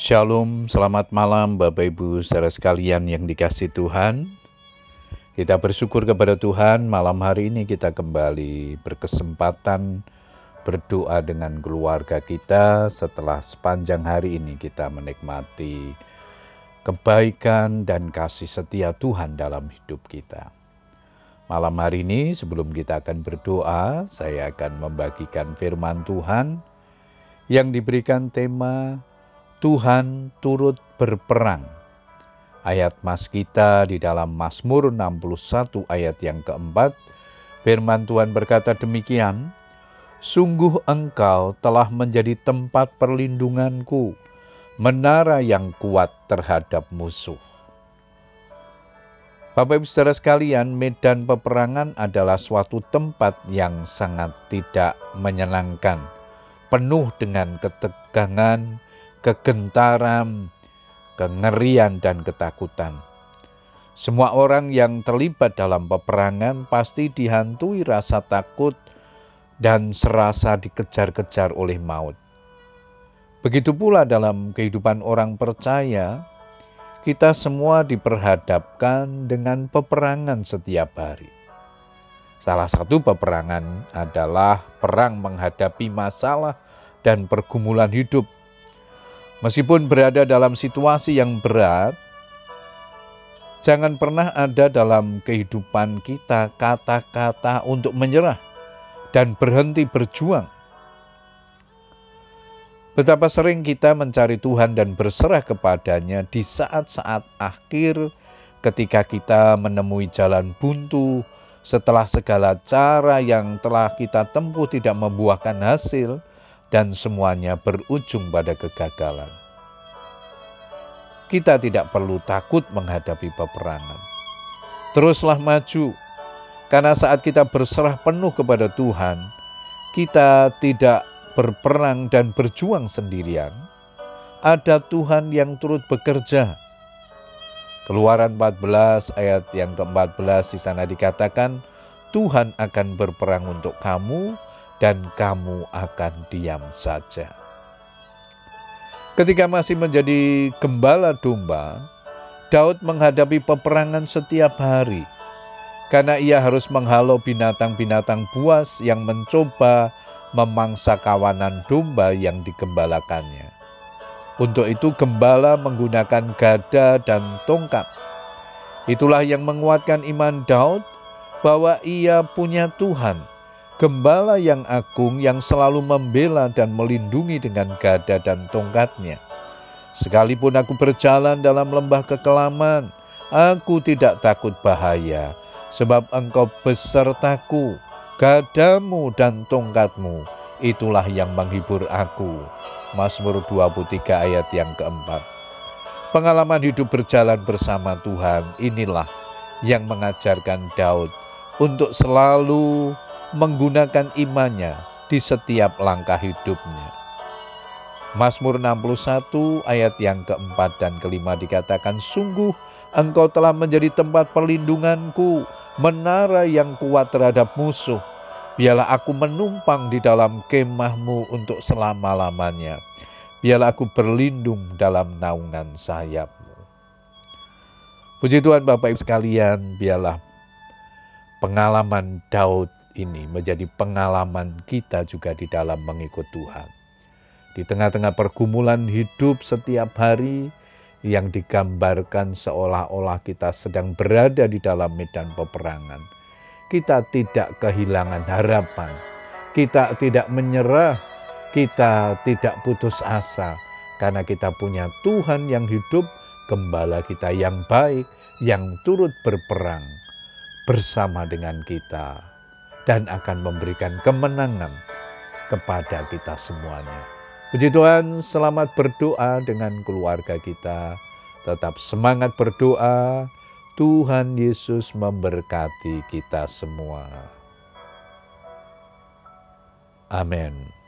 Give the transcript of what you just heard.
Shalom, selamat malam Bapak Ibu saudara sekalian yang dikasih Tuhan. Kita bersyukur kepada Tuhan malam hari ini kita kembali berkesempatan berdoa dengan keluarga kita setelah sepanjang hari ini kita menikmati kebaikan dan kasih setia Tuhan dalam hidup kita. Malam hari ini sebelum kita akan berdoa, saya akan membagikan firman Tuhan yang diberikan tema Tuhan turut berperang. Ayat mas kita di dalam Mazmur 61 ayat yang keempat, firman Tuhan berkata demikian, Sungguh engkau telah menjadi tempat perlindunganku, menara yang kuat terhadap musuh. Bapak Ibu Saudara sekalian, medan peperangan adalah suatu tempat yang sangat tidak menyenangkan, penuh dengan ketegangan, kegentaran, kengerian, dan ketakutan. Semua orang yang terlibat dalam peperangan pasti dihantui rasa takut dan serasa dikejar-kejar oleh maut. Begitu pula dalam kehidupan orang percaya, kita semua diperhadapkan dengan peperangan setiap hari. Salah satu peperangan adalah perang menghadapi masalah dan pergumulan hidup. Meskipun berada dalam situasi yang berat, jangan pernah ada dalam kehidupan kita kata-kata untuk menyerah dan berhenti berjuang. Betapa sering kita mencari Tuhan dan berserah kepadanya di saat-saat akhir ketika kita menemui jalan buntu setelah segala cara yang telah kita tempuh tidak membuahkan hasil dan semuanya berujung pada kegagalan. Kita tidak perlu takut menghadapi peperangan. Teruslah maju, karena saat kita berserah penuh kepada Tuhan, kita tidak berperang dan berjuang sendirian. Ada Tuhan yang turut bekerja. Keluaran 14 ayat yang ke-14 di sana dikatakan, Tuhan akan berperang untuk kamu dan kamu akan diam saja. Ketika masih menjadi gembala domba, Daud menghadapi peperangan setiap hari karena ia harus menghalau binatang-binatang buas yang mencoba memangsa kawanan domba yang digembalakannya. Untuk itu gembala menggunakan gada dan tongkat. Itulah yang menguatkan iman Daud bahwa ia punya Tuhan gembala yang agung yang selalu membela dan melindungi dengan gada dan tongkatnya. Sekalipun aku berjalan dalam lembah kekelaman, aku tidak takut bahaya, sebab engkau besertaku, gadamu dan tongkatmu, itulah yang menghibur aku. Mazmur 23 ayat yang keempat. Pengalaman hidup berjalan bersama Tuhan inilah yang mengajarkan Daud untuk selalu menggunakan imannya di setiap langkah hidupnya. Mazmur 61 ayat yang keempat dan kelima dikatakan, Sungguh engkau telah menjadi tempat perlindunganku, menara yang kuat terhadap musuh. Biarlah aku menumpang di dalam kemahmu untuk selama-lamanya. Biarlah aku berlindung dalam naungan sayapmu. Puji Tuhan Bapak Ibu sekalian, biarlah pengalaman Daud ini menjadi pengalaman kita juga di dalam mengikut Tuhan. Di tengah-tengah pergumulan hidup setiap hari yang digambarkan seolah-olah kita sedang berada di dalam medan peperangan. Kita tidak kehilangan harapan, kita tidak menyerah, kita tidak putus asa, karena kita punya Tuhan yang hidup, gembala kita yang baik, yang turut berperang bersama dengan kita dan akan memberikan kemenangan kepada kita semuanya. Puji Tuhan, selamat berdoa dengan keluarga kita. Tetap semangat berdoa. Tuhan Yesus memberkati kita semua. Amin.